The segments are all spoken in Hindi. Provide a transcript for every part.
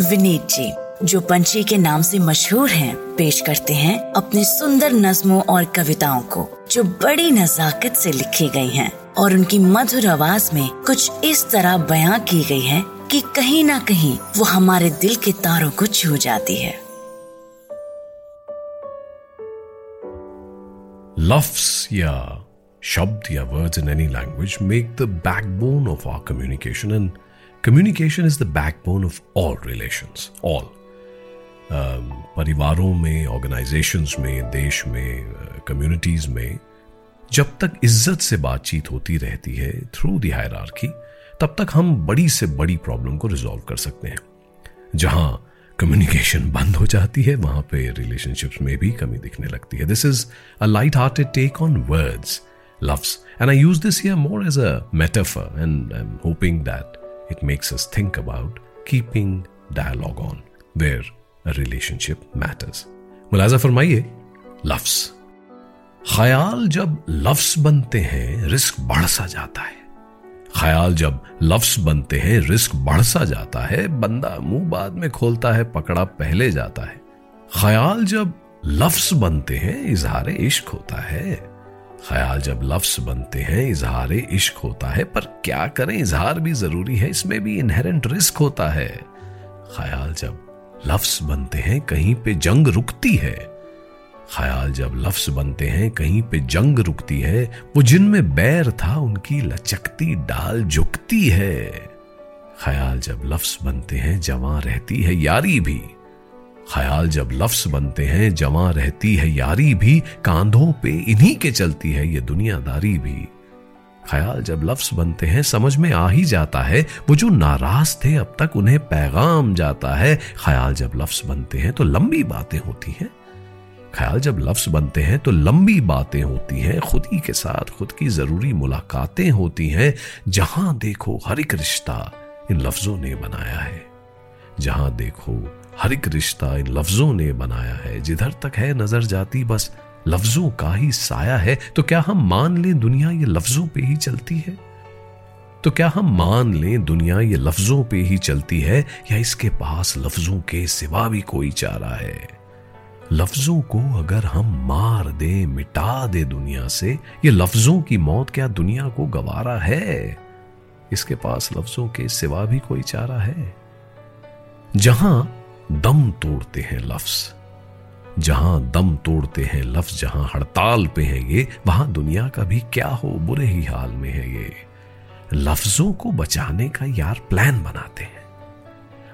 विनीत जी जो पंछी के नाम से मशहूर हैं, पेश करते हैं अपनी सुंदर नज्मों और कविताओं को जो बड़ी नजाकत से लिखी गई हैं। और उनकी मधुर आवाज़ में कुछ इस तरह बयां की गई है कि कहीं ना कहीं वो हमारे दिल के तारों को छू जाती है। लफ्स या शब्द या words in any language make the backbone of our communication and communication is the backbone of all relations all परिवारों में ऑर्गेनाइजेशंस में देश में कम्युनिटीज uh, में जब तक इज़्ज़त से बातचीत होती रहती है थ्रू दी हायरार्की तब तक हम बड़ी से बड़ी प्रॉब्लम को रिजॉल्व कर सकते हैं। जहाँ कम्युनिकेशन बंद हो जाती है वहाँ पे रिलेशनशिप्स में भी कमी दिखने लगती है। This is a light hearted take on words loves and I use this more as a metaphor and I am hoping that it makes us think about keeping dialogue on, where a relationship matters. मुलाजा फरमाइए लफ्स ख्याल जब लफ्स बनते हैं रिस्क बढ़ सा जाता है ख्याल जब लफ्स बनते हैं रिस्क बढ़ सा जाता है बंदा मुँह बाद में खोलता है पकड़ा पहले जाता है ख्याल जब लफ्स बनते हैं इजहार इश्क होता है ख्याल जब लफ्स बनते हैं, इजहार इश्क होता है, पर क्या करें? इजहार भी ज़रूरी है, इसमें भी इनहेरेंट रिस्क होता है। ख्याल जब लफ्स बनते हैं, कहीं पे जंग रुकती है। ख्याल जब लफ्स बनते हैं, कहीं पे जंग रुकती है, वो जिनमें बैर था, उनकी लचकती डाल झुकती है। ख्याल जब लफ्स बनते हैं, जवां रहती है यारी भी। ख्याल जब लफ्स बनते हैं, जमा रहती है यारी भी, कांधों पे इन्हीं के चलती है ये दुनियादारी भी। ख्याल जब लफ्स बनते हैं, समझ में आ ही जाता है, वो जो नाराज़ थे अब तक उन्हें पैगाम जाता है। ख्याल जब लफ्स बनते हैं तो लंबी बातें होती हैं। ख्याल जब लफ्स बनते हैं तो लंबी बातें होती हैं, खुद ही के साथ खुद की ज़रूरी मुलाकातें होती हैं। जहाँ देखो हर एक रिश्ता इन लफ्जों ने बनाया है। जहाँ देखो, हर एक रिश्ता इन लफ्जों ने बनाया है। जिधर तक है नज़र जाती, बस लफ्जों का ही साया है। तो क्या हम मान लें दुनिया ये लफ्जों पे ही चलती है? तो क्या हम मान लें दुनिया ये लफ्जों पे ही चलती है? या इसके पास लफ्जों के सिवा भी कोई चारा है? लफ्जों को अगर हम मार दे, मिटा दे दुनिया से, ये लफ्जों की मौत क्या दुनिया को गवारा है? इसके पास लफ्जों के सिवा भी कोई चारा है? जहाँ दम तोड़ते हैं लफ्ज, जहाँ दम तोड़ते हैं लफ्ज, जहाँ हड़ताल पे है ये, वहाँ दुनिया का भी क्या हो, बुरे ही हाल में है ये। लफ्जों को बचाने का यार प्लान बनाते हैं।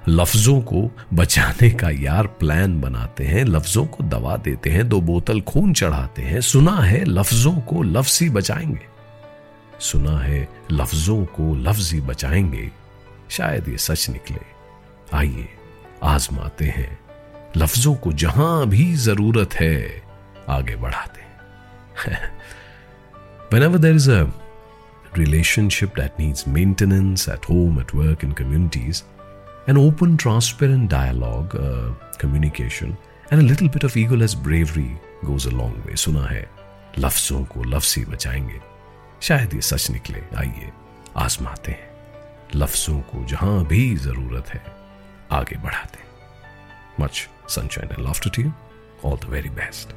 लफ्जों को बचाने का यार प्लान बनाते हैं, लफ्जों को दवा देते हैं, दो बोतल खून चढ़ाते हैं। सुना है लफ्जों को लफ्ज ही बचाएँगे। सुना है लफ्जों को लफ्ज ही बचाएँगे। शायद ये सच निकले। आइए, आजमाते हैं। लफ्जों को जहाँ भी ज़रूरत है, आगे बढ़ाते हैं। There is a relationship that needs maintenance at home at work in communities an open transparent dialogue communication and little bit of ego less bravery goes a long way सुना है, लफ्जों को लफ्स ही बचाएँगे। शायद ये सच निकले। आइए, आजमाते हैं। लफ्जों को जहाँ भी ज़रूरत है आगे बढ़ाते much sunshine and laughter to you all the very best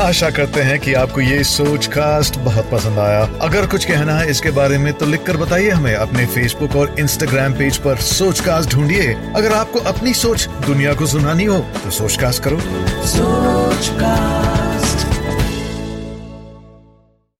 आशा करते हैं कि आपको ये सोच कास्ट बहुत पसंद आया। अगर कुछ कहना है इसके बारे में तो लिखकर बताइए हमें अपने फेसबुक और इंस्टाग्राम पेज पर सोच कास्ट ढूंढिए। अगर आपको अपनी सोच दुनिया को सुनानी हो तो सोच कास्ट करो। सोच कास्ट